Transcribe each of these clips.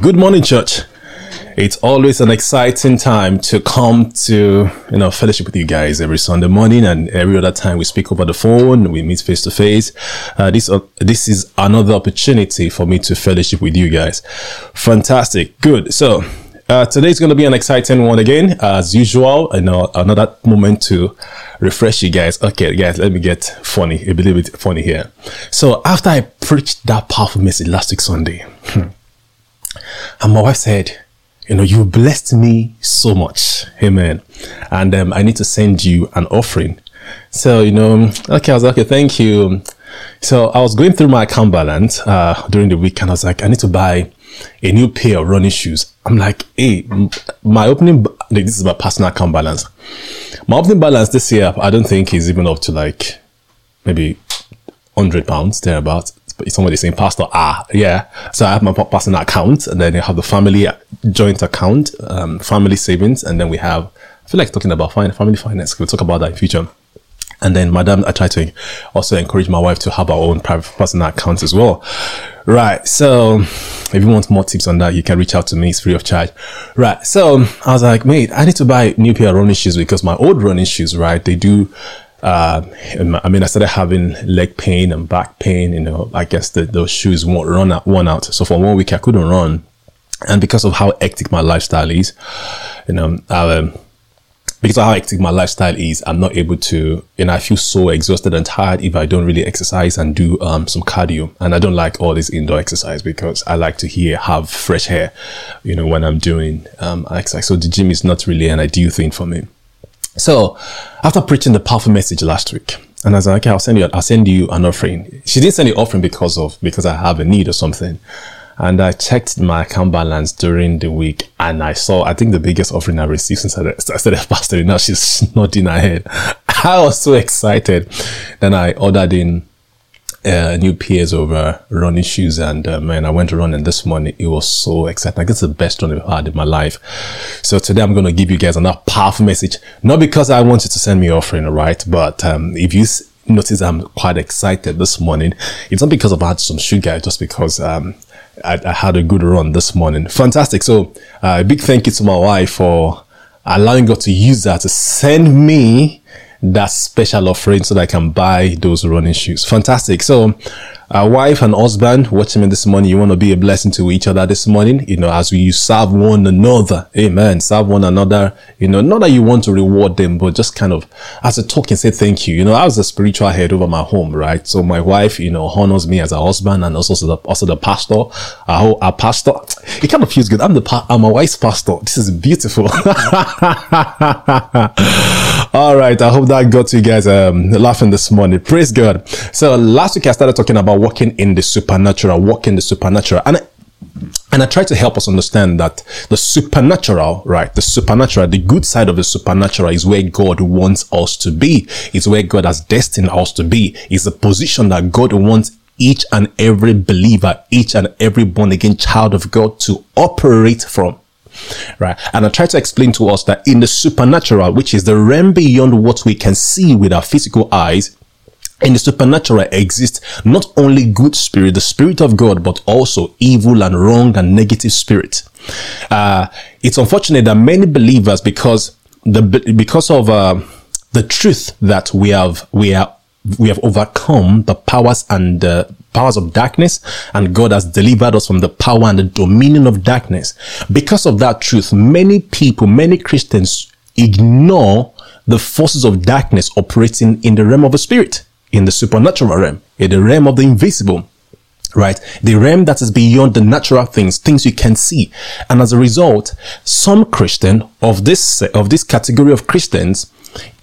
Good morning, church. It's always an exciting time to come to, you know, fellowship with you guys every Sunday morning and every other time we speak over the phone, we meet face to face. Uh, this, uh, this is another opportunity for me to fellowship with you guys. Fantastic. Good. So, uh, today's going to be an exciting one again, as usual. Know another moment to refresh you guys. Okay, guys, let me get funny, a little bit funny here. So after I preached that powerful message last week Sunday, hmm, and my wife said, you know, you blessed me so much. Amen. And um, I need to send you an offering. So, you know, okay, I was like, okay, thank you. So I was going through my account balance uh, during the week and I was like, I need to buy a new pair of running shoes. I'm like, hey, my opening, this is my personal account balance. My opening balance this year, I don't think is even up to like maybe 100 pounds, thereabouts. Somebody saying, Pastor, ah, yeah. So I have my personal account and then I have the family joint account, um, family savings. And then we have, I feel like talking about family finance. We'll talk about that in future. And then, madam, I try to also encourage my wife to have her own private personal accounts as well. Right. So if you want more tips on that, you can reach out to me. It's free of charge. Right. So I was like, mate, I need to buy new pair of running shoes because my old running shoes, right? They do, uh, I mean, I started having leg pain and back pain, you know, I guess the, those shoes won't run out, out. So for one week, I couldn't run. And because of how hectic my lifestyle is, you know, I, um, because of how hectic my lifestyle is, I'm not able to, and I feel so exhausted and tired if I don't really exercise and do um, some cardio. And I don't like all this indoor exercise because I like to hear, have fresh air, you know, when I'm doing um, exercise. So the gym is not really an ideal thing for me. So after preaching the powerful message last week, and I was like, okay, I'll send you, I'll send you an offering. She didn't send the offering because of, because I have a need or something. And I checked my account balance during the week and I saw, I think the biggest offering I received since I started pastoring. Now she's nodding her head. I was so excited. Then I ordered in uh, new of uh, running shoes and uh, man, I went running this morning. It was so exciting. I guess the best run I've had in my life. So today I'm going to give you guys another powerful message. Not because I want you to send me offering, right? But um, if you notice I'm quite excited this morning, it's not because I've had some sugar, just because um, I, I, had a good run this morning. Fantastic. So, uh, a big thank you to my wife for allowing God to use that to send me that special offering so that I can buy those running shoes. Fantastic. So, a wife and husband watching me this morning, you want to be a blessing to each other this morning, you know, as we serve one another. Amen. Serve one another, you know, not that you want to reward them, but just kind of as a token, say thank you. You know, I was the spiritual head over my home, right? So my wife, you know, honors me as a husband and also the, also the pastor, our, our pastor. It kind of feels good. I'm the, pa- I'm my wife's pastor. This is beautiful. All right. I hope that got you guys, um, laughing this morning. Praise God. So last week I started talking about walking in the supernatural, walking the supernatural. And and I try to help us understand that the supernatural, right? The supernatural, the good side of the supernatural is where God wants us to be. Is where God has destined us to be. Is the position that God wants each and every believer, each and every born again child of God to operate from. Right. And I try to explain to us that in the supernatural, which is the realm beyond what we can see with our physical eyes, in the supernatural exists not only good spirit, the spirit of God, but also evil and wrong and negative spirit. Uh, it's unfortunate that many believers, because the because of uh, the truth that we have we are we have overcome the powers and the powers of darkness, and God has delivered us from the power and the dominion of darkness. Because of that truth, many people, many Christians ignore the forces of darkness operating in the realm of the spirit in the supernatural realm, in the realm of the invisible, right? The realm that is beyond the natural things, things you can see. And as a result, some Christian of this, of this category of Christians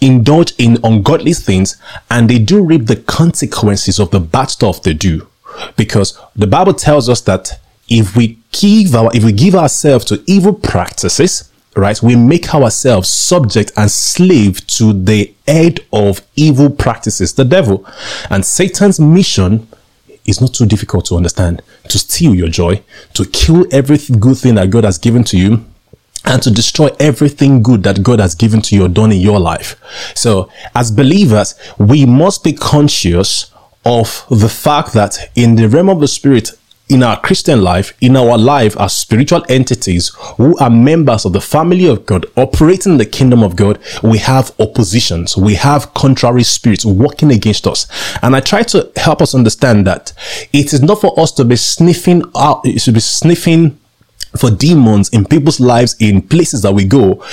indulge in ungodly things and they do reap the consequences of the bad stuff they do. Because the Bible tells us that if we give our, if we give ourselves to evil practices, right? We make ourselves subject and slave to the head of evil practices, the devil. And Satan's mission is not too difficult to understand to steal your joy, to kill every good thing that God has given to you, and to destroy everything good that God has given to you or done in your life. So, as believers, we must be conscious of the fact that in the realm of the spirit, in our Christian life, in our life as spiritual entities who are members of the family of God, operating in the kingdom of God, we have oppositions. We have contrary spirits working against us. And I try to help us understand that it is not for us to be sniffing out, it should be sniffing for demons in people's lives in places that we go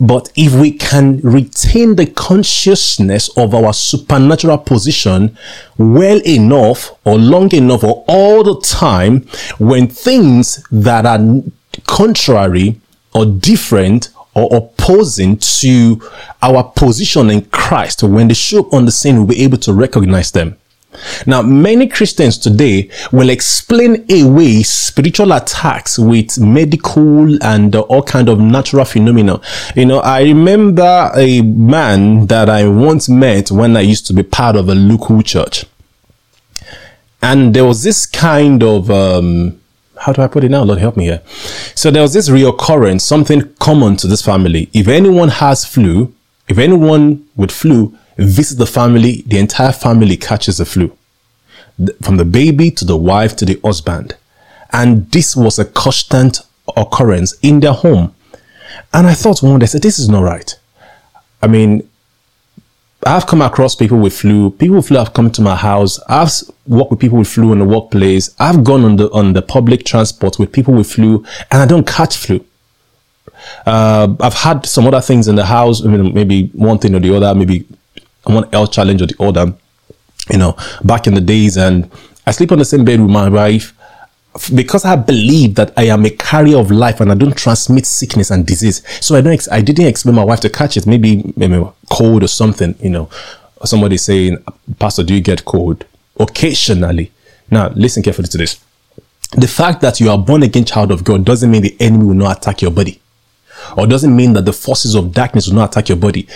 but if we can retain the consciousness of our supernatural position well enough or long enough or all the time, when things that are contrary or different or opposing to our position in Christ, when they show up on the scene, we'll be able to recognize them. Now, many Christians today will explain away spiritual attacks with medical and all kind of natural phenomena. You know, I remember a man that I once met when I used to be part of a local church. And there was this kind of, um, how do I put it now? Lord help me here. So there was this reoccurrence, something common to this family. If anyone has flu, if anyone with flu visits the family, the entire family catches the flu. From the baby to the wife to the husband. And this was a constant occurrence in their home. And I thought one day, I said, this is not right. I mean, I've come across people with flu. People with flu have come to my house. I've worked with people with flu in the workplace. I've gone on the on the public transport with people with flu, and I don't catch flu. Uh, I've had some other things in the house. I mean, maybe one thing or the other. Maybe one health challenge or the other, you know, back in the days. And I sleep on the same bed with my wife because I believe that I am a carrier of life and I don't transmit sickness and disease. So I don't, ex- I didn't expect my wife to catch it. Maybe, maybe cold or something, you know, somebody saying, Pastor, do you get cold? Occasionally. Now, listen carefully to this. The fact that you are born again child of God doesn't mean the enemy will not attack your body or doesn't mean that the forces of darkness will not attack your body.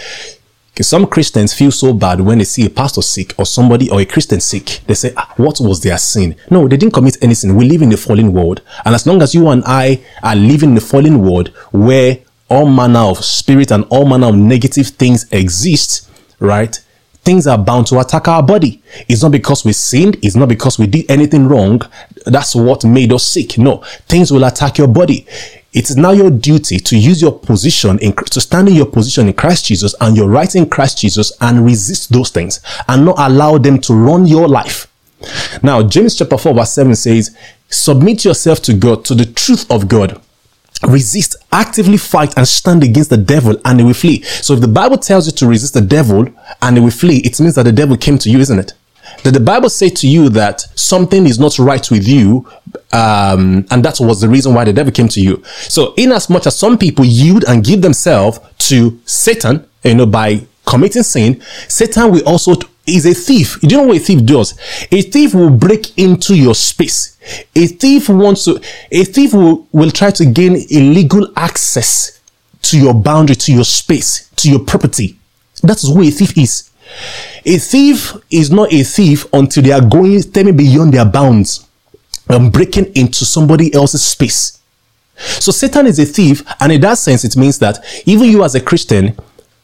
Because some Christians feel so bad when they see a pastor sick or somebody or a Christian sick. They say, ah, what was their sin? No, they didn't commit any sin. We live in the fallen world. And as long as you and I are living in the fallen world where all manner of spirit and all manner of negative things exist, right? Things are bound to attack our body. It's not because we sinned. It's not because we did anything wrong. That's what made us sick. No, things will attack your body. It is now your duty to use your position in, to stand in your position in Christ Jesus and your right in Christ Jesus and resist those things and not allow them to run your life. Now, James chapter 4 verse 7 says, submit yourself to God, to the truth of God. Resist, actively fight and stand against the devil and he will flee. So if the Bible tells you to resist the devil and he will flee, it means that the devil came to you, isn't it? Did the Bible say to you that something is not right with you, um, and that was the reason why the devil came to you? So, in as much as some people yield and give themselves to Satan, you know, by committing sin, Satan will also is a thief. You know what a thief does? A thief will break into your space. A thief wants to. A thief will will try to gain illegal access to your boundary, to your space, to your property. That's who a thief is. A thief is not a thief until they are going stepping beyond their bounds and breaking into somebody else's space. So Satan is a thief, and in that sense, it means that even you as a Christian,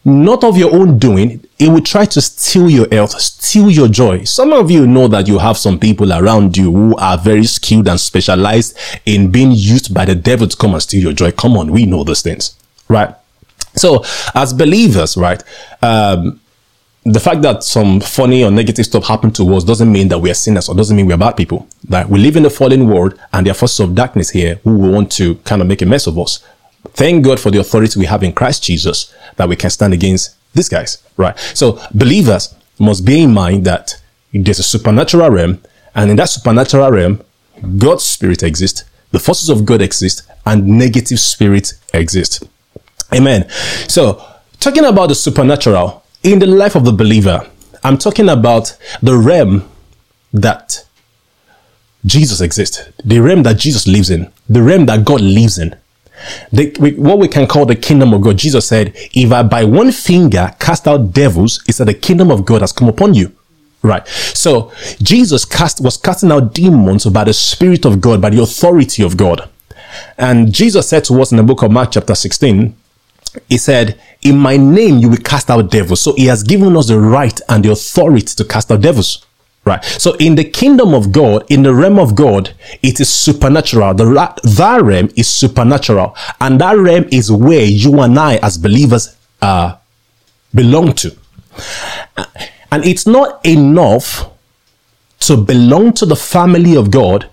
not of your own doing, it will try to steal your health, steal your joy. Some of you know that you have some people around you who are very skilled and specialized in being used by the devil to come and steal your joy. Come on, we know those things, right? So, as believers, right, um, the fact that some funny or negative stuff happened to us doesn't mean that we are sinners or doesn't mean we're bad people. That we live in a fallen world and there are forces of darkness here who will want to kind of make a mess of us. Thank God for the authority we have in Christ Jesus that we can stand against these guys, right? So believers must bear in mind that there's a supernatural realm and in that supernatural realm, God's spirit exists, the forces of God exist, and negative spirits exist. Amen. So talking about the supernatural, in the life of the believer, I'm talking about the realm that Jesus exists, the realm that Jesus lives in, the realm that God lives in. The, we, what we can call the kingdom of God. Jesus said, if I by one finger cast out devils, it's that the kingdom of God has come upon you. Right. So Jesus cast, was casting out demons by the Spirit of God, by the authority of God. And Jesus said to us in the book of Mark chapter 16, he said, In my name you will cast out devils. So he has given us the right and the authority to cast out devils. Right. So in the kingdom of God, in the realm of God, it is supernatural. The that realm is supernatural, and that realm is where you and I, as believers, uh, belong to. And it's not enough to belong to the family of God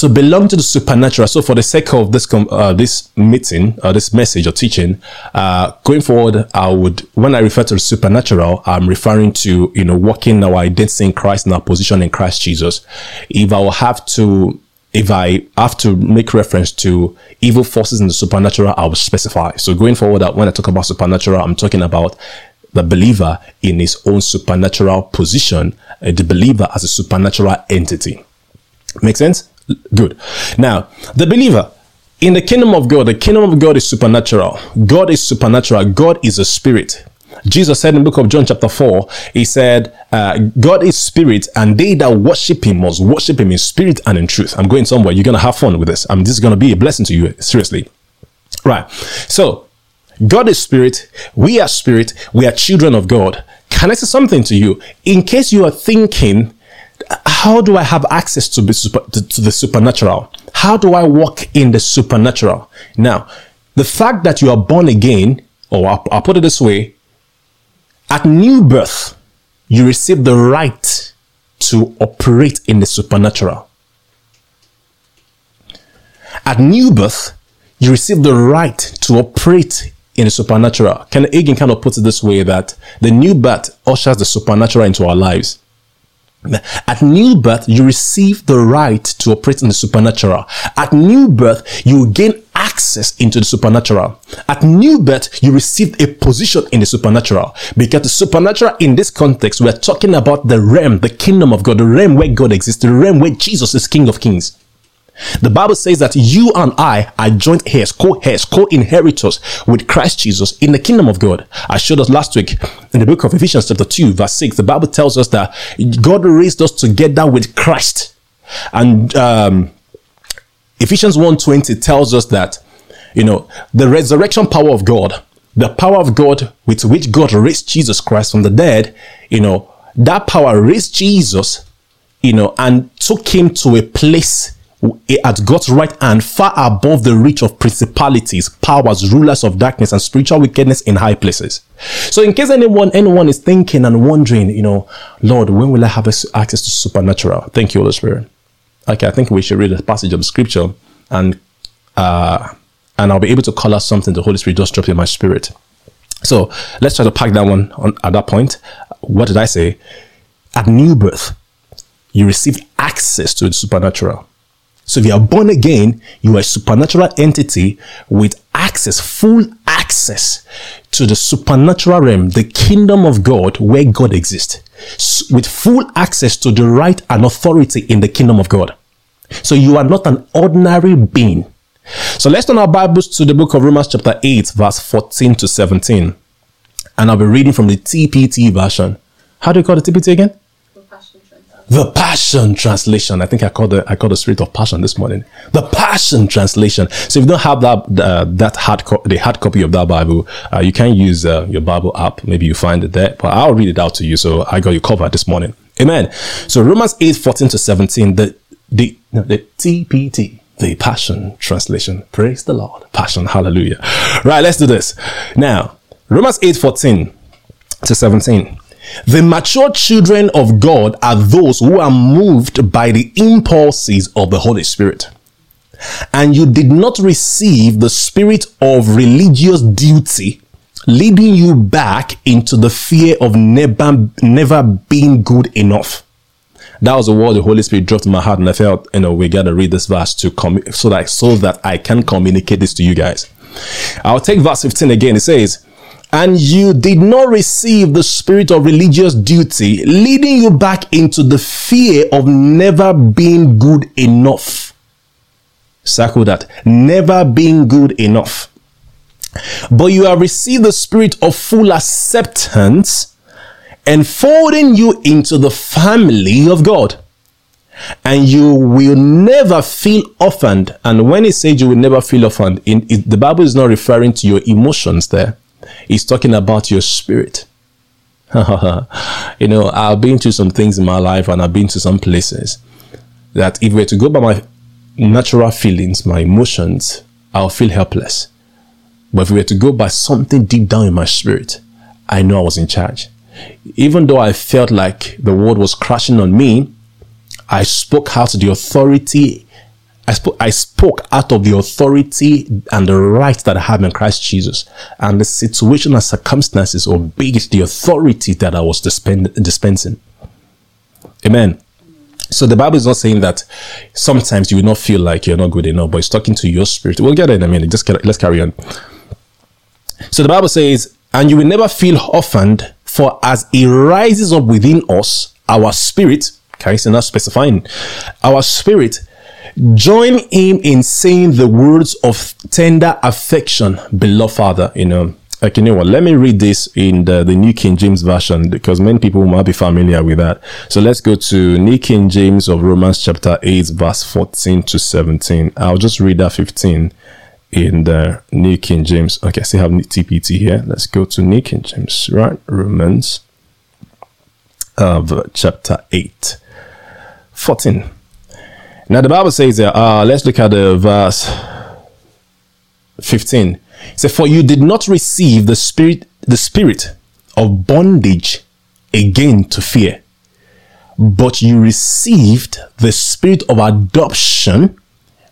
to belong to the supernatural. So, for the sake of this uh, this meeting, uh, this message or teaching, uh, going forward, I would when I refer to the supernatural, I'm referring to you know walking our identity in Christ and our position in Christ Jesus. If I will have to. If I have to make reference to evil forces in the supernatural, I will specify. So going forward, when I talk about supernatural, I'm talking about the believer in his own supernatural position, uh, the believer as a supernatural entity. Make sense? Good. Now, the believer in the kingdom of God, the kingdom of God is supernatural. God is supernatural. God is a spirit. Jesus said in the book of John, chapter 4, He said, uh, God is spirit, and they that worship Him must worship Him in spirit and in truth. I'm going somewhere. You're going to have fun with this. I mean, this is going to be a blessing to you, seriously. Right. So, God is spirit. We are spirit. We are children of God. Can I say something to you? In case you are thinking how do I have access to the, super, to, to the supernatural? How do I walk in the supernatural? Now, the fact that you are born again, or I'll, I'll put it this way, at new birth, you receive the right to operate in the supernatural. At new birth, you receive the right to operate in the supernatural. Ken Hagin kind of puts it this way that the new birth ushers the supernatural into our lives. At new birth, you receive the right to operate in the supernatural. At new birth, you gain access into the supernatural. At new birth, you receive a position in the supernatural. Because the supernatural in this context, we're talking about the realm, the kingdom of God, the realm where God exists, the realm where Jesus is King of Kings. The Bible says that you and I are joint heirs, co-heirs, co-inheritors with Christ Jesus in the kingdom of God. I showed us last week in the book of Ephesians chapter 2 verse 6. The Bible tells us that God raised us together with Christ. And um, Ephesians 1.20 tells us that, you know, the resurrection power of God, the power of God with which God raised Jesus Christ from the dead, you know, that power raised Jesus, you know, and took him to a place at God's right hand, far above the reach of principalities, powers, rulers of darkness, and spiritual wickedness in high places. So, in case anyone anyone is thinking and wondering, you know, Lord, when will I have access to supernatural? Thank you, Holy Spirit. Okay, I think we should read a passage of scripture, and uh, and I'll be able to call out something the Holy Spirit just dropped in my spirit. So let's try to pack that one on at that point. What did I say? At new birth, you receive access to the supernatural. So if you are born again, you are a supernatural entity with access, full access to the supernatural realm, the kingdom of God where God exists, with full access to the right and authority in the kingdom of God. So you are not an ordinary being. So let's turn our Bibles to the book of Romans chapter 8, verse 14 to 17. And I'll be reading from the TPT version. How do you call the TPT again? The Passion Translation. I think I called the I called the Spirit of Passion this morning. The Passion Translation. So if you don't have that uh, that hard co- the hard copy of that Bible, uh, you can use uh, your Bible app. Maybe you find it there, but I'll read it out to you. So I got you covered this morning. Amen. So Romans 8, 14 to 17, the the no, the TPT the Passion Translation. Praise the Lord. Passion. Hallelujah. Right, let's do this. Now, Romans 8 14 to 17. The mature children of God are those who are moved by the impulses of the Holy Spirit. And you did not receive the spirit of religious duty leading you back into the fear of never, never being good enough. That was the word the Holy Spirit dropped in my heart, and I felt, you know, we gotta read this verse to come so that so that I can communicate this to you guys. I'll take verse 15 again. It says, and you did not receive the spirit of religious duty, leading you back into the fear of never being good enough. Circle that. Never being good enough. But you have received the spirit of full acceptance, enfolding you into the family of God. And you will never feel orphaned. And when it says you will never feel orphaned, in, it, the Bible is not referring to your emotions there He's talking about your spirit. you know, I've been through some things in my life and I've been to some places that if we were to go by my natural feelings, my emotions, I'll feel helpless. But if we were to go by something deep down in my spirit, I know I was in charge. Even though I felt like the world was crashing on me, I spoke out to the authority. I spoke, I spoke out of the authority and the right that I have in Christ Jesus. And the situation and circumstances obeyed the authority that I was dispensing. Amen. So the Bible is not saying that sometimes you will not feel like you're not good enough, but it's talking to your spirit. We'll get it in a minute. Just let's carry on. So the Bible says, and you will never feel orphaned, for as it rises up within us, our spirit, okay, so not specifying, our spirit, join him in saying the words of tender affection, beloved Father, you know. Okay, you know what? Let me read this in the, the New King James Version because many people might be familiar with that. So let's go to New King James of Romans chapter 8, verse 14 to 17. I'll just read that 15 in the New King James. Okay, I still have TPT here. Let's go to New King James, right? Romans uh, chapter 8, 14. Now the Bible says there, uh, let's look at the verse 15. It says, For you did not receive the spirit, the spirit of bondage again to fear, but you received the spirit of adoption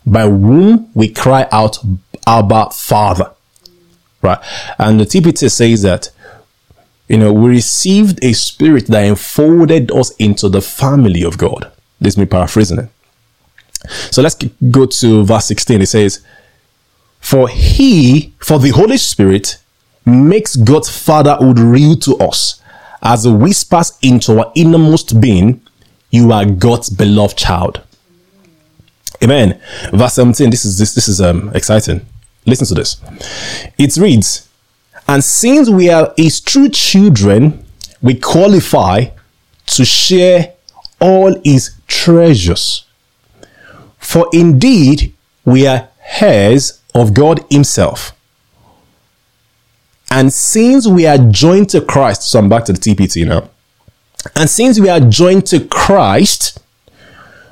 by whom we cry out, Abba Father. Right. And the TPT says that, you know, we received a spirit that enfolded us into the family of God. This is me paraphrasing it. So let's go to verse 16. It says, For he, for the Holy Spirit, makes God's fatherhood real to us as it whispers into our innermost being, You are God's beloved child. Amen. Verse 17. This is this this is um exciting. Listen to this. It reads, And since we are his true children, we qualify to share all his treasures. For indeed, we are heirs of God Himself. And since we are joined to Christ, so I'm back to the TPT now. And since we are joined to Christ,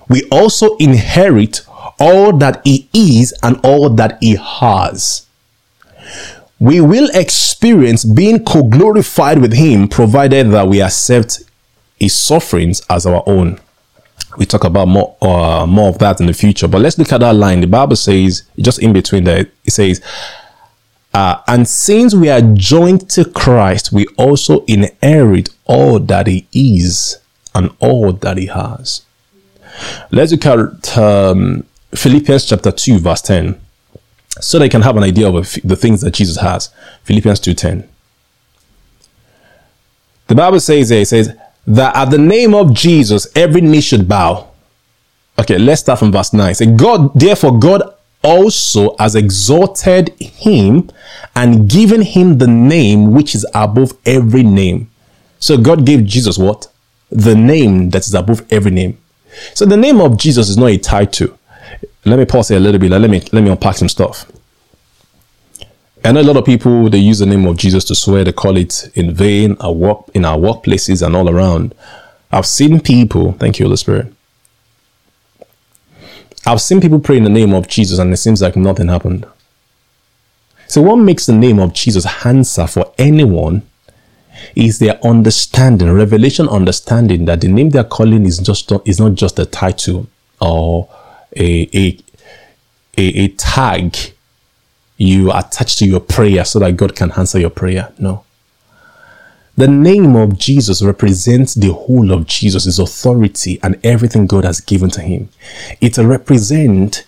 we also inherit all that He is and all that He has. We will experience being co glorified with Him provided that we accept His sufferings as our own. We talk about more uh, more of that in the future, but let's look at that line. The Bible says, just in between there, it says, uh, and since we are joined to Christ, we also inherit all that He is and all that He has. Let's look at um, Philippians chapter 2, verse 10, so they can have an idea of the things that Jesus has. Philippians 2:10. The Bible says it says that at the name of Jesus, every knee should bow. Okay, let's start from verse 9. Say, God, therefore, God also has exalted him and given him the name which is above every name. So God gave Jesus what? The name that is above every name. So the name of Jesus is not a title. Let me pause here a little bit. Let me let me unpack some stuff. I know a lot of people they use the name of Jesus to swear. They call it in vain. Our work in our workplaces and all around. I've seen people. Thank you, Holy Spirit. I've seen people pray in the name of Jesus, and it seems like nothing happened. So, what makes the name of Jesus answer for anyone is their understanding, revelation understanding that the name they're calling is just is not just a title or a a a, a tag you attach to your prayer so that God can answer your prayer. No. The name of Jesus represents the whole of Jesus, authority, and everything God has given to him. It represents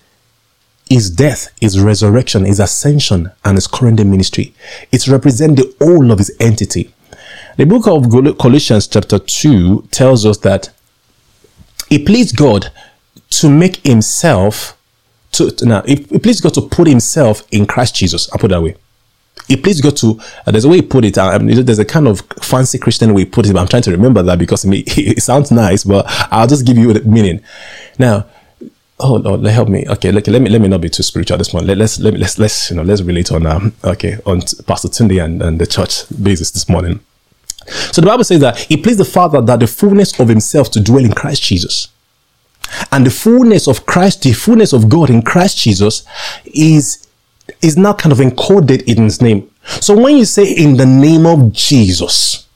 his death, his resurrection, his ascension, and his current ministry. It represents the whole of his entity. The book of Colossians, chapter 2, tells us that it pleased God to make himself to, now it, it pleased God to put himself in Christ Jesus. I'll put that way. It pleased God to uh, there's a way he put it. Uh, I mean, there's a kind of fancy Christian way he put it, but I'm trying to remember that because it, it sounds nice, but I'll just give you the meaning. Now, oh Lord, help me. Okay, let, let me let me not be too spiritual this point. Let, let's let me let's let's you know let's relate on um okay on Pastor Tunde and, and the church basis this morning. So the Bible says that he pleased the Father that the fullness of himself to dwell in Christ Jesus. And the fullness of Christ, the fullness of God in Christ Jesus is, is now kind of encoded in his name. So when you say in the name of Jesus,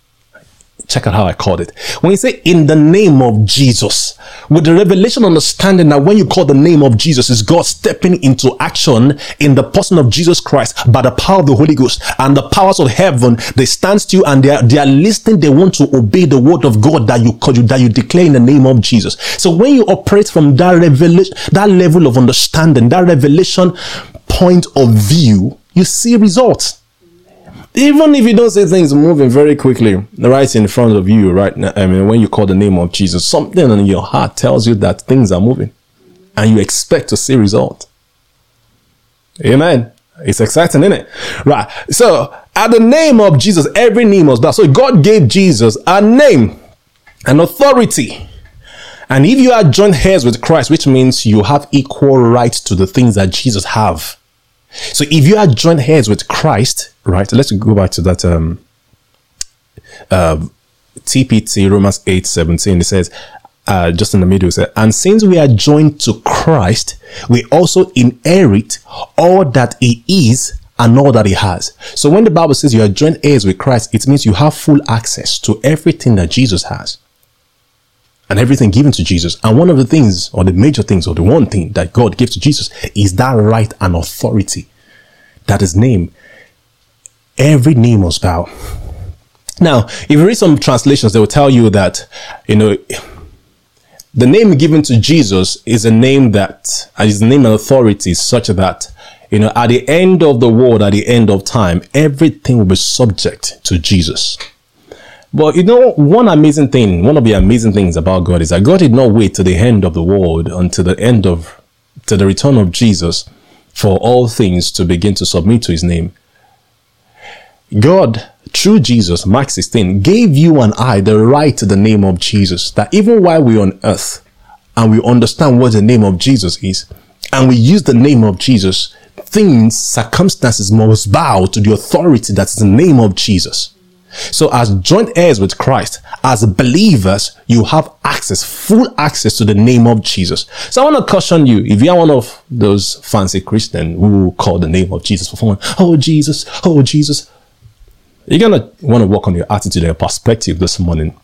check out how I called it. When you say in the name of Jesus, with the revelation understanding that when you call the name of Jesus, is God stepping into action in the person of Jesus Christ by the power of the Holy Ghost and the powers of heaven, they stand still and they are, they are listening. They want to obey the word of God that you call you, that you declare in the name of Jesus. So when you operate from that revelation, that level of understanding, that revelation point of view, you see results even if you don't see things moving very quickly right in front of you right now i mean when you call the name of jesus something in your heart tells you that things are moving and you expect to see result. Amen. It's exciting isn't it? Right. So at the name of jesus every knee must bow. So god gave jesus a name an authority. And if you are joint heirs with christ which means you have equal rights to the things that jesus have so if you are joined heirs with Christ, right? Let's go back to that um, uh, TPT Romans eight seventeen. It says, uh, just in the middle, it says, and since we are joined to Christ, we also inherit all that He is and all that He has. So when the Bible says you are joined heirs with Christ, it means you have full access to everything that Jesus has and everything given to Jesus. And one of the things, or the major things, or the one thing that God gives to Jesus is that right and authority that is name. Every name must bow. Now, if you read some translations, they will tell you that, you know, the name given to Jesus is a name that is a name and authority such that, you know, at the end of the world, at the end of time, everything will be subject to Jesus. But you know, one amazing thing, one of the amazing things about God is that God did not wait to the end of the world until the end of, to the return of Jesus for all things to begin to submit to his name. God, through Jesus, Mark 16, gave you and I the right to the name of Jesus. That even while we're on earth and we understand what the name of Jesus is, and we use the name of Jesus, things, circumstances must bow to the authority that is the name of Jesus. So as joint heirs with Christ, as believers, you have access, full access to the name of Jesus. So I want to caution you, if you are one of those fancy Christians who call the name of Jesus for fun, oh Jesus, oh Jesus, you're going to want to work on your attitude and your perspective this morning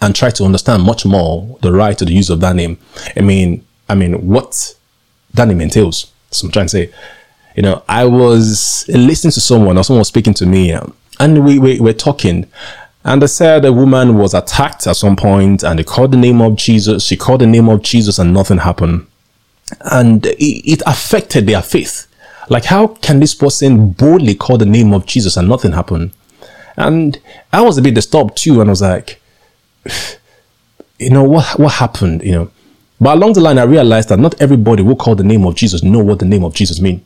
and try to understand much more the right to the use of that name. I mean, I mean, what that name entails. So I'm trying to say, you know, I was listening to someone or someone was speaking to me um, and we, we were talking and they said a woman was attacked at some point and they called the name of Jesus. She called the name of Jesus and nothing happened. And it, it affected their faith. Like, how can this person boldly call the name of Jesus and nothing happened? And I was a bit disturbed too. And I was like, you know, what, what happened? You know, but along the line, I realized that not everybody who call the name of Jesus know what the name of Jesus means.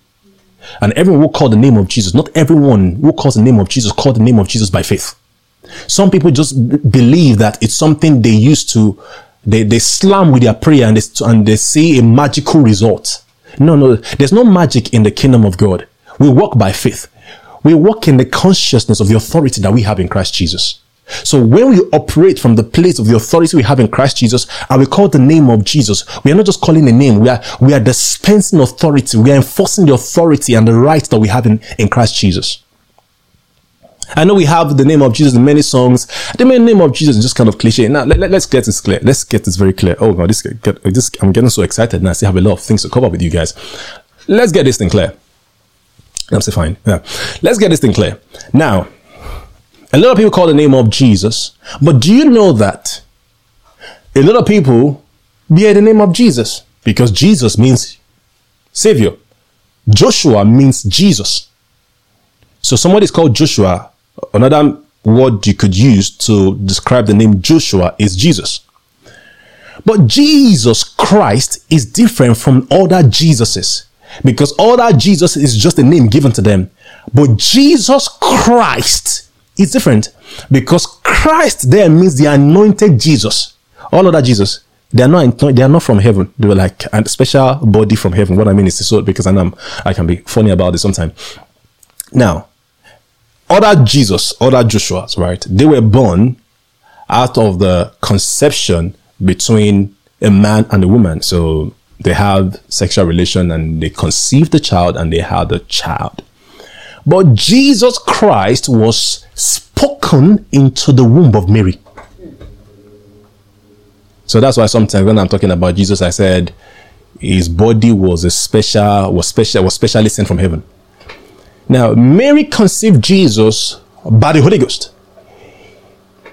And everyone will call the name of Jesus. Not everyone who calls the name of Jesus call the name of Jesus by faith. Some people just b- believe that it's something they used to, they, they slam with their prayer and they, and they see a magical result. No, no, there's no magic in the kingdom of God. We walk by faith. We walk in the consciousness of the authority that we have in Christ Jesus. So when we operate from the place of the authority we have in Christ Jesus and we call the name of Jesus, we are not just calling a name, we are, we are dispensing authority. We are enforcing the authority and the rights that we have in, in Christ Jesus. I know we have the name of Jesus in many songs. The name of Jesus is just kind of cliche. Now, let, us let, get this clear. Let's get this very clear. Oh God, this, get, this, I'm getting so excited now. I still have a lot of things to cover with you guys. Let's get this thing clear. I'm saying fine. Yeah. Let's get this thing clear. Now, a lot of people call the name of Jesus, but do you know that a lot of people bear the name of Jesus because Jesus means Savior. Joshua means Jesus. So somebody is called Joshua. Another word you could use to describe the name Joshua is Jesus. But Jesus Christ is different from other Jesuses because other Jesus is just a name given to them. But Jesus Christ it's different because Christ there means the anointed Jesus. All other Jesus, they are not they are not from heaven. They were like a special body from heaven. What I mean is so because I know I can be funny about this sometimes. Now, other Jesus, other Joshua's, right? They were born out of the conception between a man and a woman. So they have sexual relation and they conceive the child and they have the child. But Jesus Christ was spoken into the womb of Mary. So that's why sometimes when I'm talking about Jesus, I said his body was a special, was special, was specially sent from heaven. Now, Mary conceived Jesus by the Holy Ghost.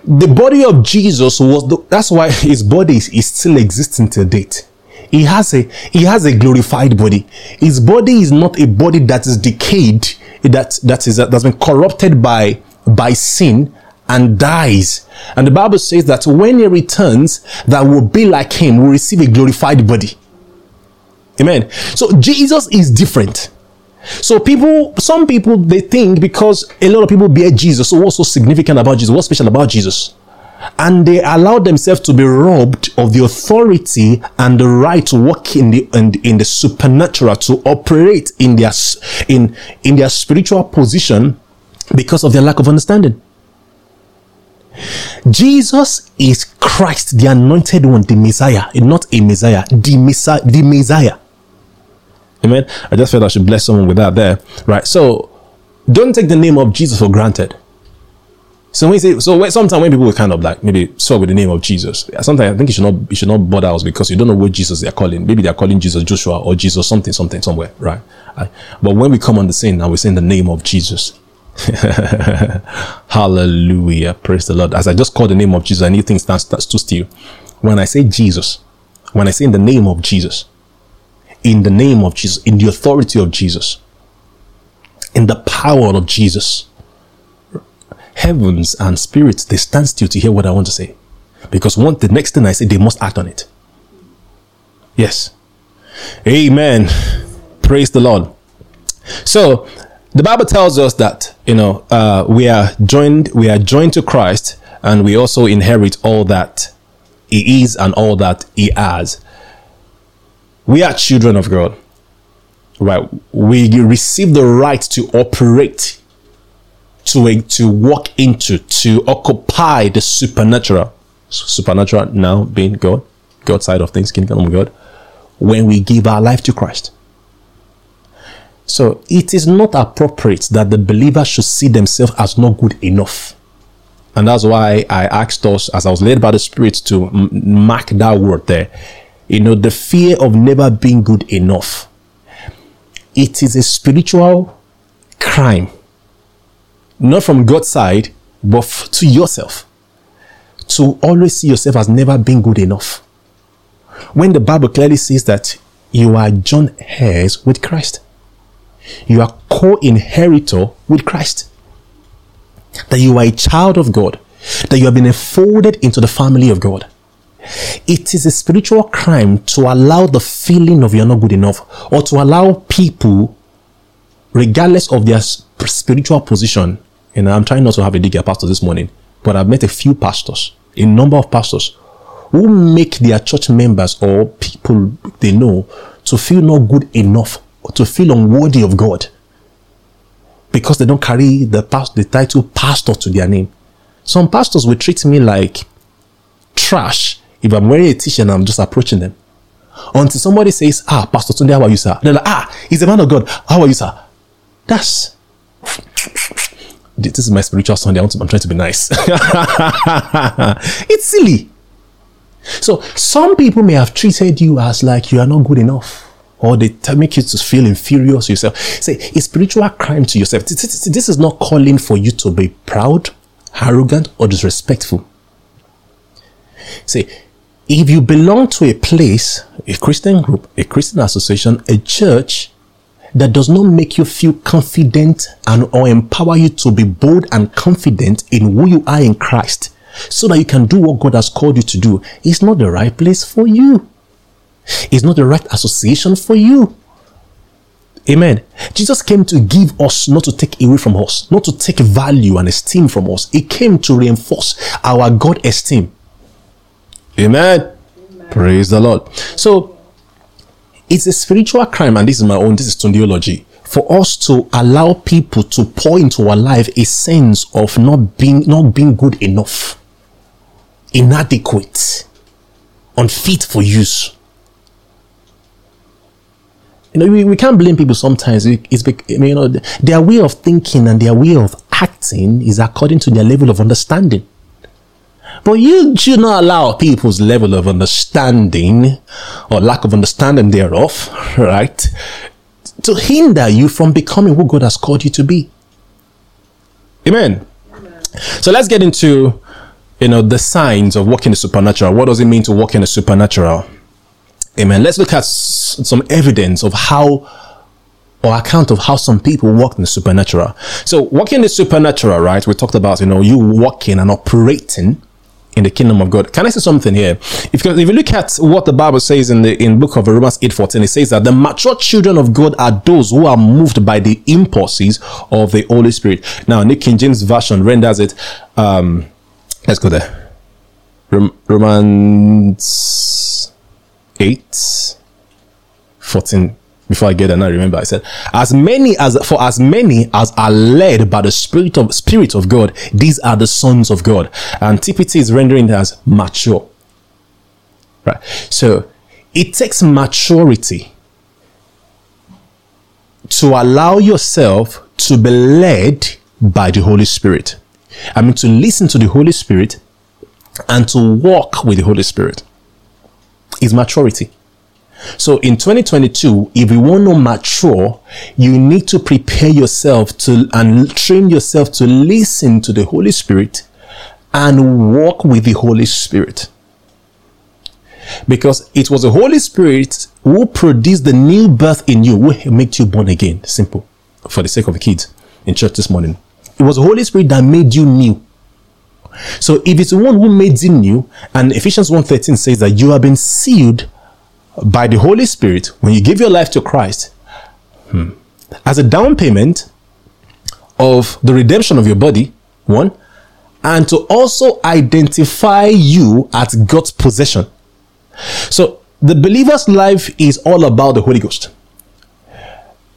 The body of Jesus was the, that's why his body is, is still existing to date. He has a he has a glorified body. His body is not a body that is decayed, that that is that's been corrupted by by sin and dies. And the Bible says that when he returns, that will be like him, will receive a glorified body. Amen. So Jesus is different. So people, some people, they think because a lot of people bear Jesus. So what's so significant about Jesus? What's special about Jesus? And they allow themselves to be robbed of the authority and the right to walk in the in, in the supernatural, to operate in their in in their spiritual position because of their lack of understanding. Jesus is Christ, the anointed one, the Messiah, not a Messiah, the Messiah, the Messiah. Amen. I just felt I should bless someone with that there. Right. So don't take the name of Jesus for granted. So when you say, so sometimes when people are kind of like maybe swap with the name of Jesus, sometimes I think you should not you should not bother us because you don't know what Jesus they're calling. Maybe they're calling Jesus Joshua or Jesus something something somewhere, right? But when we come on the scene and we say in the name of Jesus, Hallelujah, praise the Lord. As I just called the name of Jesus, I need things that stood still. When I say Jesus, when I say in the name of Jesus, in the name of Jesus, in the authority of Jesus, in the power of Jesus. Heavens and spirits, they stand still to hear what I want to say. Because one, the next thing I say, they must act on it. Yes. Amen. Praise the Lord. So the Bible tells us that you know uh, we are joined, we are joined to Christ, and we also inherit all that He is and all that He has we are children of God, right? We receive the right to operate, to to walk into, to occupy the supernatural. Supernatural now being God, God side of things, kingdom of God, when we give our life to Christ. So it is not appropriate that the believer should see themselves as not good enough. And that's why I asked us, as I was led by the Spirit, to mark that word there you know, the fear of never being good enough. It is a spiritual crime, not from God's side, but to yourself. To always see yourself as never being good enough. When the Bible clearly says that you are joint heirs with Christ, you are co inheritor with Christ, that you are a child of God, that you have been enfolded into the family of God it is a spiritual crime to allow the feeling of you're not good enough or to allow people, regardless of their spiritual position. And I'm trying not to have a dig at pastor this morning, but I've met a few pastors, a number of pastors who make their church members or people they know to feel not good enough or to feel unworthy of God because they don't carry the past, the title pastor to their name. Some pastors will treat me like trash if I'm wearing a t-shirt and I'm just approaching them, until somebody says, ah, Pastor Tunde, how are you, sir? They're like, ah, he's a man of God. How are you, sir? That's, this is my spiritual Sunday. I am trying to be nice. it's silly. So some people may have treated you as like you are not good enough. Or they make you to feel inferior to yourself. Say, it's spiritual crime to yourself. This is not calling for you to be proud, arrogant, or disrespectful. Say, if you belong to a place, a Christian group, a Christian association, a church that does not make you feel confident and or empower you to be bold and confident in who you are in Christ so that you can do what God has called you to do, it's not the right place for you. It's not the right association for you. Amen. Jesus came to give us, not to take away from us, not to take value and esteem from us. He came to reinforce our God esteem. Amen. Amen. Praise the Lord. So it's a spiritual crime, and this is my own, this is tundiology, for us to allow people to pour into our life a sense of not being not being good enough, inadequate, unfit for use. You know, we, we can't blame people sometimes. It's, you know, their way of thinking and their way of acting is according to their level of understanding. But you should not allow people's level of understanding or lack of understanding thereof, right, to hinder you from becoming who God has called you to be. Amen. Amen. So let's get into, you know, the signs of walking the supernatural. What does it mean to walk in the supernatural? Amen. Let's look at some evidence of how or account of how some people walk in the supernatural. So walking in the supernatural, right? We talked about, you know, you walking and operating in the kingdom of God. Can I say something here? If, if you look at what the Bible says in the in book of Romans 8:14, it says that the mature children of God are those who are moved by the impulses of the Holy Spirit. Now, New King James Version renders it. Um, let's go there. Romans 8 14 before I get there, I remember I said, as many as for as many as are led by the spirit of spirit of God, these are the sons of God. And TPT is rendering as mature. Right. So it takes maturity to allow yourself to be led by the Holy Spirit. I mean to listen to the Holy Spirit and to walk with the Holy Spirit is maturity. So in 2022, if you want to mature, you need to prepare yourself to and train yourself to listen to the Holy Spirit and walk with the Holy Spirit. Because it was the Holy Spirit who produced the new birth in you, who made you born again. Simple. For the sake of the kids in church this morning. It was the Holy Spirit that made you new. So if it's the one who made you new, and Ephesians 1.13 says that you have been sealed by the Holy Spirit when you give your life to Christ hmm, as a down payment of the redemption of your body, one, and to also identify you as God's possession. So the believer's life is all about the Holy Ghost.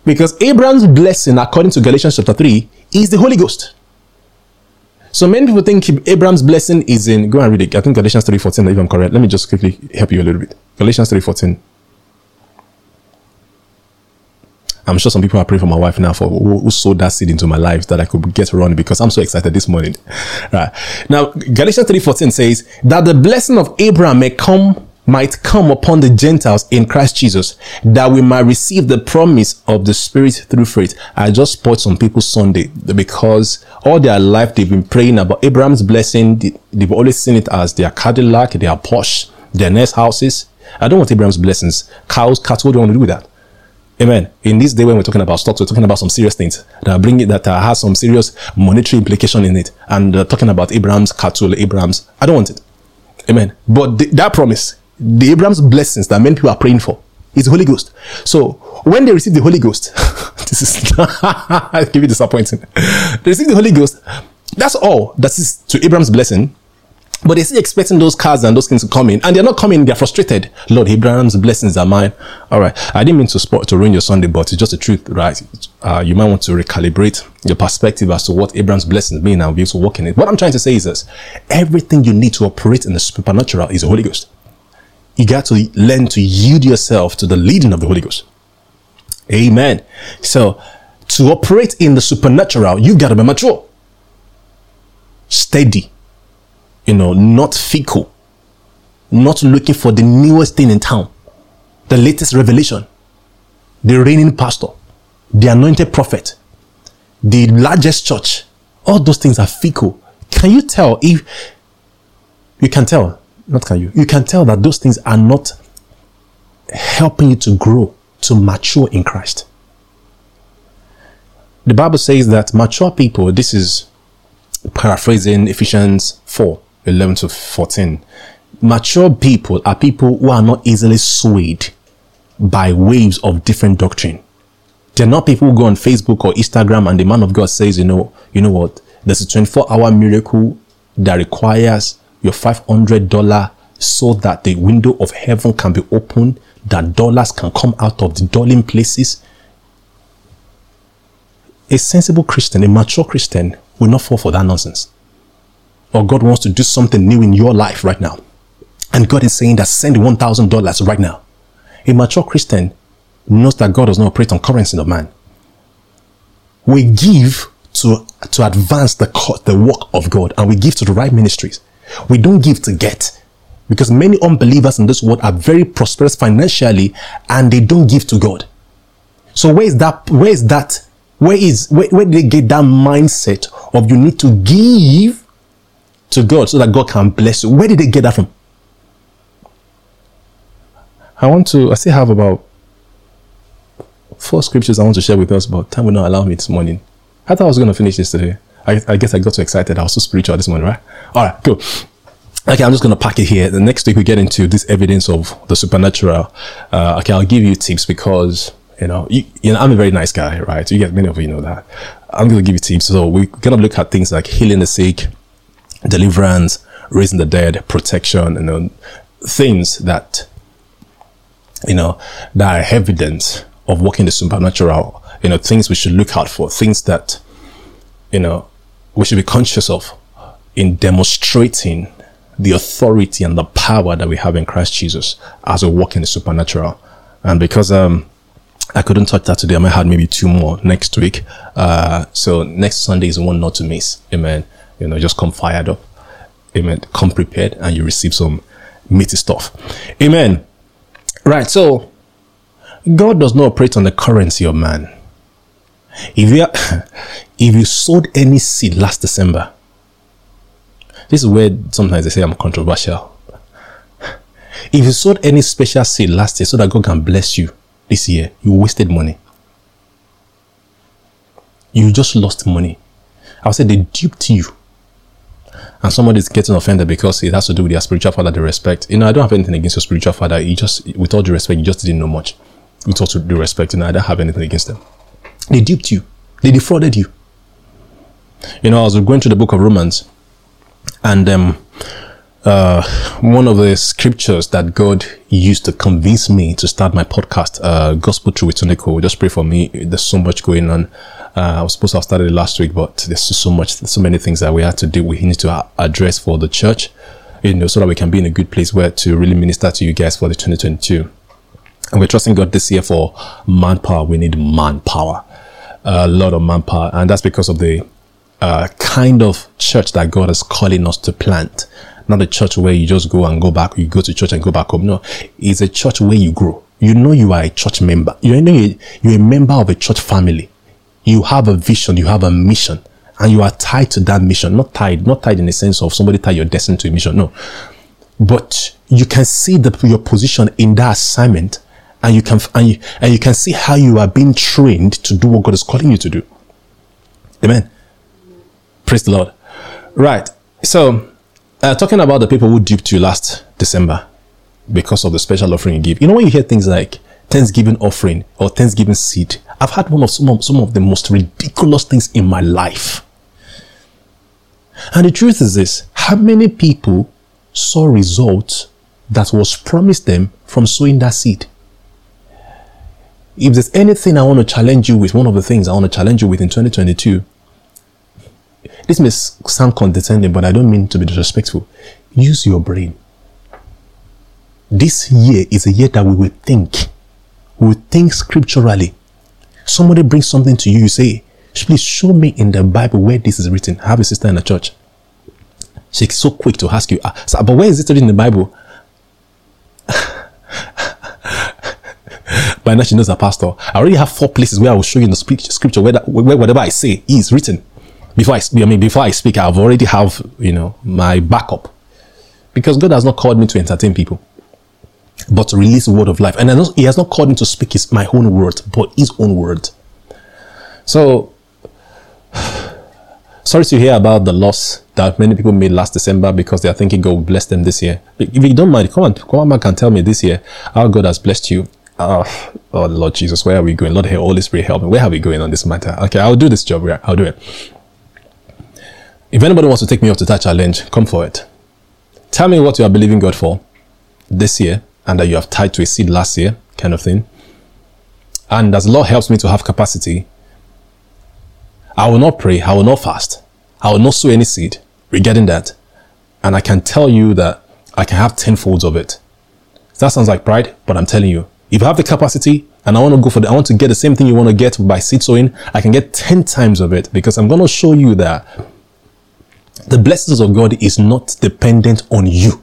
Because Abraham's blessing, according to Galatians chapter 3, is the Holy Ghost. So many people think Abraham's blessing is in go and read it. I think Galatians 3:14, if I'm correct. Let me just quickly help you a little bit. Galatians 3:14. I'm sure some people are praying for my wife now for who, who, sowed that seed into my life that I could get running because I'm so excited this morning. Right. Now, Galatians 3:14 says that the blessing of Abraham may come might come upon the Gentiles in Christ Jesus, that we might receive the promise of the Spirit through faith. I just spoiled some people Sunday because all their life they've been praying about Abraham's blessing. They've always seen it as their Cadillac, their Porsche, their nice houses. I don't want Abraham's blessings. Cows, cattle, what don't want to do with that. Amen. In this day when we're talking about stocks, we're talking about some serious things that are bringing that uh, has some serious monetary implication in it. And uh, talking about Abraham's cattle, Abraham's, I don't want it. Amen. But th- that promise, the Abraham's blessings that many people are praying for is the Holy Ghost. So when they receive the Holy Ghost, this is give you disappointing. They receive the Holy Ghost. That's all that is to Abraham's blessing. But they're still expecting those cars and those things to come in, and they're not coming. They're frustrated. Lord, Abraham's blessings are mine. All right, I didn't mean to sport to ruin your Sunday, but it's just the truth, right? Uh, you might want to recalibrate your perspective as to what Abraham's blessings mean and be able to walk in it. What I'm trying to say is this: everything you need to operate in the supernatural is the Holy Ghost you got to learn to yield yourself to the leading of the Holy Ghost. Amen. So to operate in the supernatural, you got to be mature, steady, you know, not fickle, not looking for the newest thing in town, the latest revelation, the reigning pastor, the anointed prophet, the largest church. All those things are fickle. Can you tell if you can tell not can you, you can tell that those things are not helping you to grow, to mature in Christ. The Bible says that mature people, this is paraphrasing Ephesians 4 11 to 14. Mature people are people who are not easily swayed by waves of different doctrine. They're not people who go on Facebook or Instagram and the man of God says, you know, you know what? There's a 24 hour miracle that requires your $500 so that the window of heaven can be opened, that dollars can come out of the dwelling places. a sensible Christian, a mature Christian, will not fall for that nonsense. Or God wants to do something new in your life right now. And God is saying that send $1,000 right now. A mature Christian knows that God does not operate on currency of man. We give to, to advance the, the work of God and we give to the right ministries. We don't give to get because many unbelievers in this world are very prosperous financially and they don't give to God. So where is that? Where is that? Where is, where, where did they get that mindset of you need to give to God so that God can bless you? Where did they get that from? I want to, I still have about four scriptures I want to share with us, but time will not allow me this morning. I thought I was going to finish this today. I, I guess I got too excited. I was so spiritual this morning, right? All right, cool. Okay, I'm just going to pack it here. The next week we get into this evidence of the supernatural. Uh, okay, I'll give you tips because, you know, you, you know, I'm a very nice guy, right? You get many of you know that. I'm going to give you tips. So we're going to look at things like healing the sick, deliverance, raising the dead, protection, you know, things that you know, that are evidence of working the supernatural, you know, things we should look out for, things that, you know, we should be conscious of in demonstrating the authority and the power that we have in Christ Jesus as we walk in the supernatural. And because, um, I couldn't touch that today. I might have maybe two more next week. Uh, so next Sunday is one not to miss. Amen. You know, just come fired up. Amen. Come prepared and you receive some meaty stuff. Amen. Right. So God does not operate on the currency of man. If you, if you sowed any seed last December, this is where sometimes they say I'm controversial. If you sowed any special seed last year so that God can bless you this year, you wasted money. You just lost money. I would say they duped you and somebody is getting offended because it has to do with their spiritual father they respect. You know, I don't have anything against your spiritual father. You just, with all due respect, you just didn't know much. With all due respect, you know, I don't have anything against them. They duped you. They defrauded you. You know, I was going through the book of Romans, and um, uh, one of the scriptures that God used to convince me to start my podcast, uh, Gospel True with Tunico. Just pray for me. There's so much going on. Uh, I was supposed to have started it last week, but there's so much, so many things that we have to do. We need to address for the church, you know, so that we can be in a good place where to really minister to you guys for the 2022. And we're trusting God this year for manpower. We need manpower, a lot of manpower, and that's because of the uh, kind of church that God is calling us to plant. Not a church where you just go and go back, you go to church and go back home. No, it's a church where you grow. You know you are a church member. You know you're a member of a church family you have a vision, you have a mission, and you are tied to that mission. Not tied, not tied in the sense of somebody tied your destiny to a mission. No. But you can see the, your position in that assignment and you can, and you, and you can see how you are being trained to do what God is calling you to do. Amen. Praise the Lord. Right. So, uh, talking about the people who duped you last December because of the special offering you give. You know, when you hear things like Thanksgiving offering or Thanksgiving seed, I've had one of some, of some of the most ridiculous things in my life. And the truth is this how many people saw results that was promised them from sowing that seed? If there's anything I want to challenge you with, one of the things I want to challenge you with in 2022, this may sound condescending, but I don't mean to be disrespectful. Use your brain. This year is a year that we will think. We will think scripturally. Somebody brings something to you, you say, please show me in the Bible where this is written. I have a sister in the church. She's so quick to ask you, ah, so, but where is it written in the Bible? By now she knows a pastor. I already have four places where I will show you in the scripture where, that, where whatever I say is written. Before I, I mean, before I speak, I've already have, you know, my backup. Because God has not called me to entertain people but to release the word of life. And know, he has not called me to speak his, my own word, but his own word. So, sorry to hear about the loss that many people made last December because they are thinking God will bless them this year. If you don't mind, come on, come on back and tell me this year how God has blessed you. Uh, oh, Lord Jesus, where are we going? Lord, Holy Spirit, help me. Where are we going on this matter? Okay, I'll do this job. I'll do it. If anybody wants to take me off to that challenge, come for it. Tell me what you are believing God for this year and that you have tied to a seed last year, kind of thing. And as the Lord helps me to have capacity, I will not pray. I will not fast. I will not sow any seed regarding that. And I can tell you that I can have tenfolds of it. That sounds like pride, but I'm telling you, if I have the capacity and I want to go for the, I want to get the same thing you want to get by seed sowing, I can get 10 times of it because I'm going to show you that the blessings of God is not dependent on you.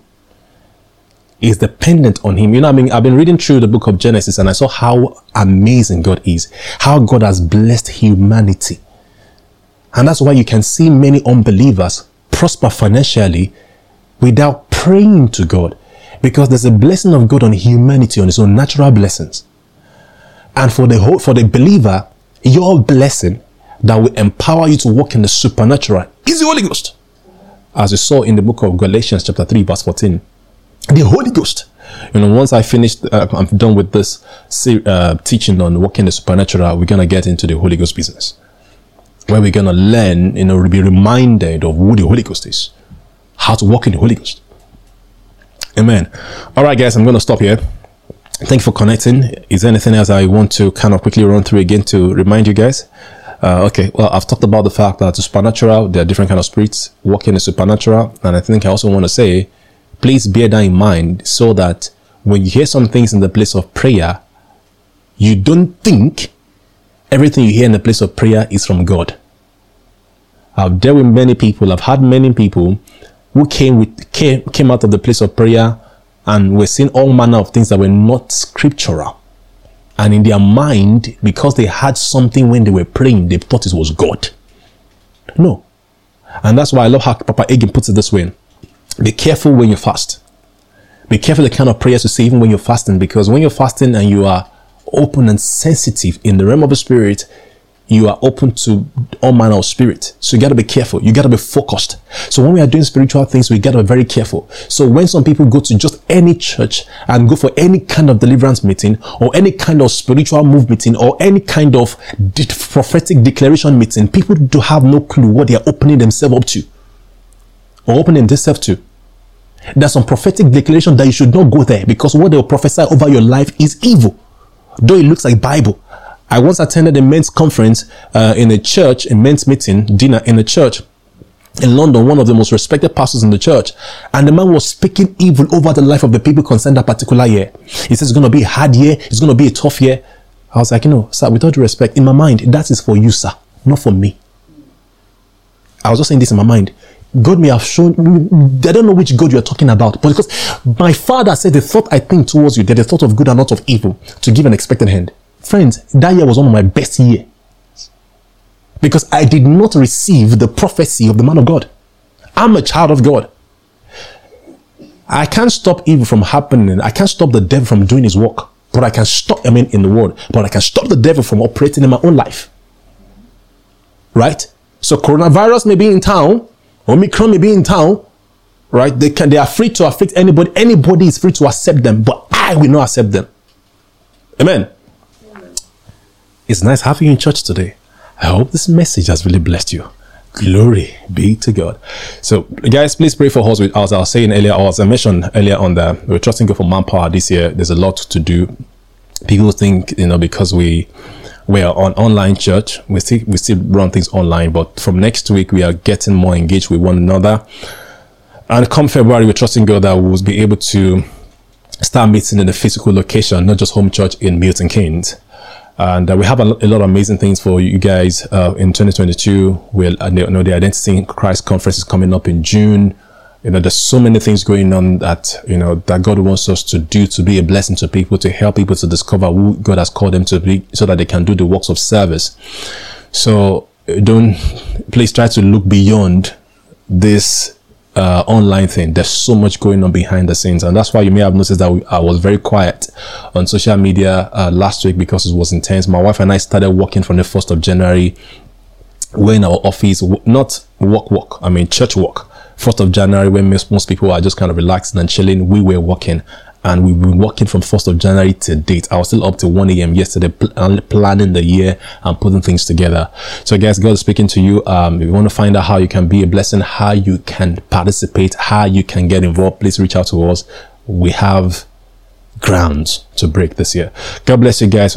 It's dependent on Him. You know, I mean, I've been reading through the book of Genesis and I saw how amazing God is, how God has blessed humanity. And that's why you can see many unbelievers prosper financially without praying to God because there's a blessing of God on humanity on its own natural blessings. And for the whole, for the believer, your blessing that will empower you to walk in the supernatural is the Holy Ghost. As you saw in the book of Galatians chapter 3 verse 14. The Holy Ghost. You know, once I finished, uh, I'm done with this uh, teaching on walking in the supernatural, we're going to get into the Holy Ghost business. Where we're going to learn, you know, be reminded of who the Holy Ghost is. How to walk in the Holy Ghost. Amen. All right, guys, I'm going to stop here. Thank you for connecting. Is there anything else I want to kind of quickly run through again to remind you guys? Uh, okay, well, I've talked about the fact that supernatural, there are different kind of spirits working in supernatural. And I think I also want to say, please bear that in mind so that when you hear some things in the place of prayer, you don't think everything you hear in the place of prayer is from God. I've dealt with many people, I've had many people who came with came, came out of the place of prayer and were seeing all manner of things that were not scriptural. And in their mind, because they had something when they were praying, they thought it was God. No. And that's why I love how Papa Hagin puts it this way. Be careful when you fast. Be careful the kind of prayers you say even when you're fasting, because when you're fasting and you are open and sensitive in the realm of the spirit, you are open to all manner of spirit. So you got to be careful. You got to be focused. So when we are doing spiritual things, we got to be very careful. So when some people go to just any church and go for any kind of deliverance meeting or any kind of spiritual move meeting or any kind of de- prophetic declaration meeting, people do have no clue what they are opening themselves up to or opening themselves to. There's some prophetic declaration that you should not go there because what they will prophesy over your life is evil. Though it looks like Bible. I once attended a men's conference uh, in a church, a men's meeting, dinner in a church in London, one of the most respected pastors in the church. And the man was speaking evil over the life of the people concerned that particular year. He says it's going to be a hard year. It's going to be a tough year. I was like, you know, sir, with all due respect, in my mind, that is for you, sir, not for me. I was just saying this in my mind. God may have shown, I don't know which God you're talking about, but because my father said the thought I think towards you, they're the thought of good and not of evil, to give an expected hand. Friends, that year was one of my best years because I did not receive the prophecy of the man of God. I'm a child of God. I can't stop evil from happening. I can't stop the devil from doing his work, but I can stop, I mean, in the world, but I can stop the devil from operating in my own life. Right? So coronavirus may be in town, Omicron may be in town, right? They can, they are free to afflict anybody. Anybody is free to accept them, but I will not accept them. Amen. It's nice having you in church today. I hope this message has really blessed you. Glory be to God. So, guys, please pray for us. As I was saying earlier, or as I mentioned earlier on that we're trusting God for manpower this year. There's a lot to do. People think, you know, because we we are on online church, we still we still run things online. But from next week, we are getting more engaged with one another. And come February, we're trusting God that we'll be able to start meeting in a physical location, not just home church in Milton Keynes and uh, we have a, a, lot of amazing things for you guys uh, in 2022. We'll, uh, you know, the Identity in Christ conference is coming up in June. You know, there's so many things going on that, you know, that God wants us to do to be a blessing to people, to help people to discover who God has called them to be so that they can do the works of service. So don't, please try to look beyond this uh, online thing. There's so much going on behind the scenes, and that's why you may have noticed that we, I was very quiet on social media uh, last week because it was intense. My wife and I started working from the first of January. We're in our office, not work, work. I mean church work. First of January, when most, most people are just kind of relaxing and chilling, we were working and we've been working from 1st of January to date. I was still up to 1 a.m. yesterday pl- uh, planning the year and putting things together. So guys, God is speaking to you. Um, if you want to find out how you can be a blessing, how you can participate, how you can get involved, please reach out to us. We have grounds to break this year. God bless you guys.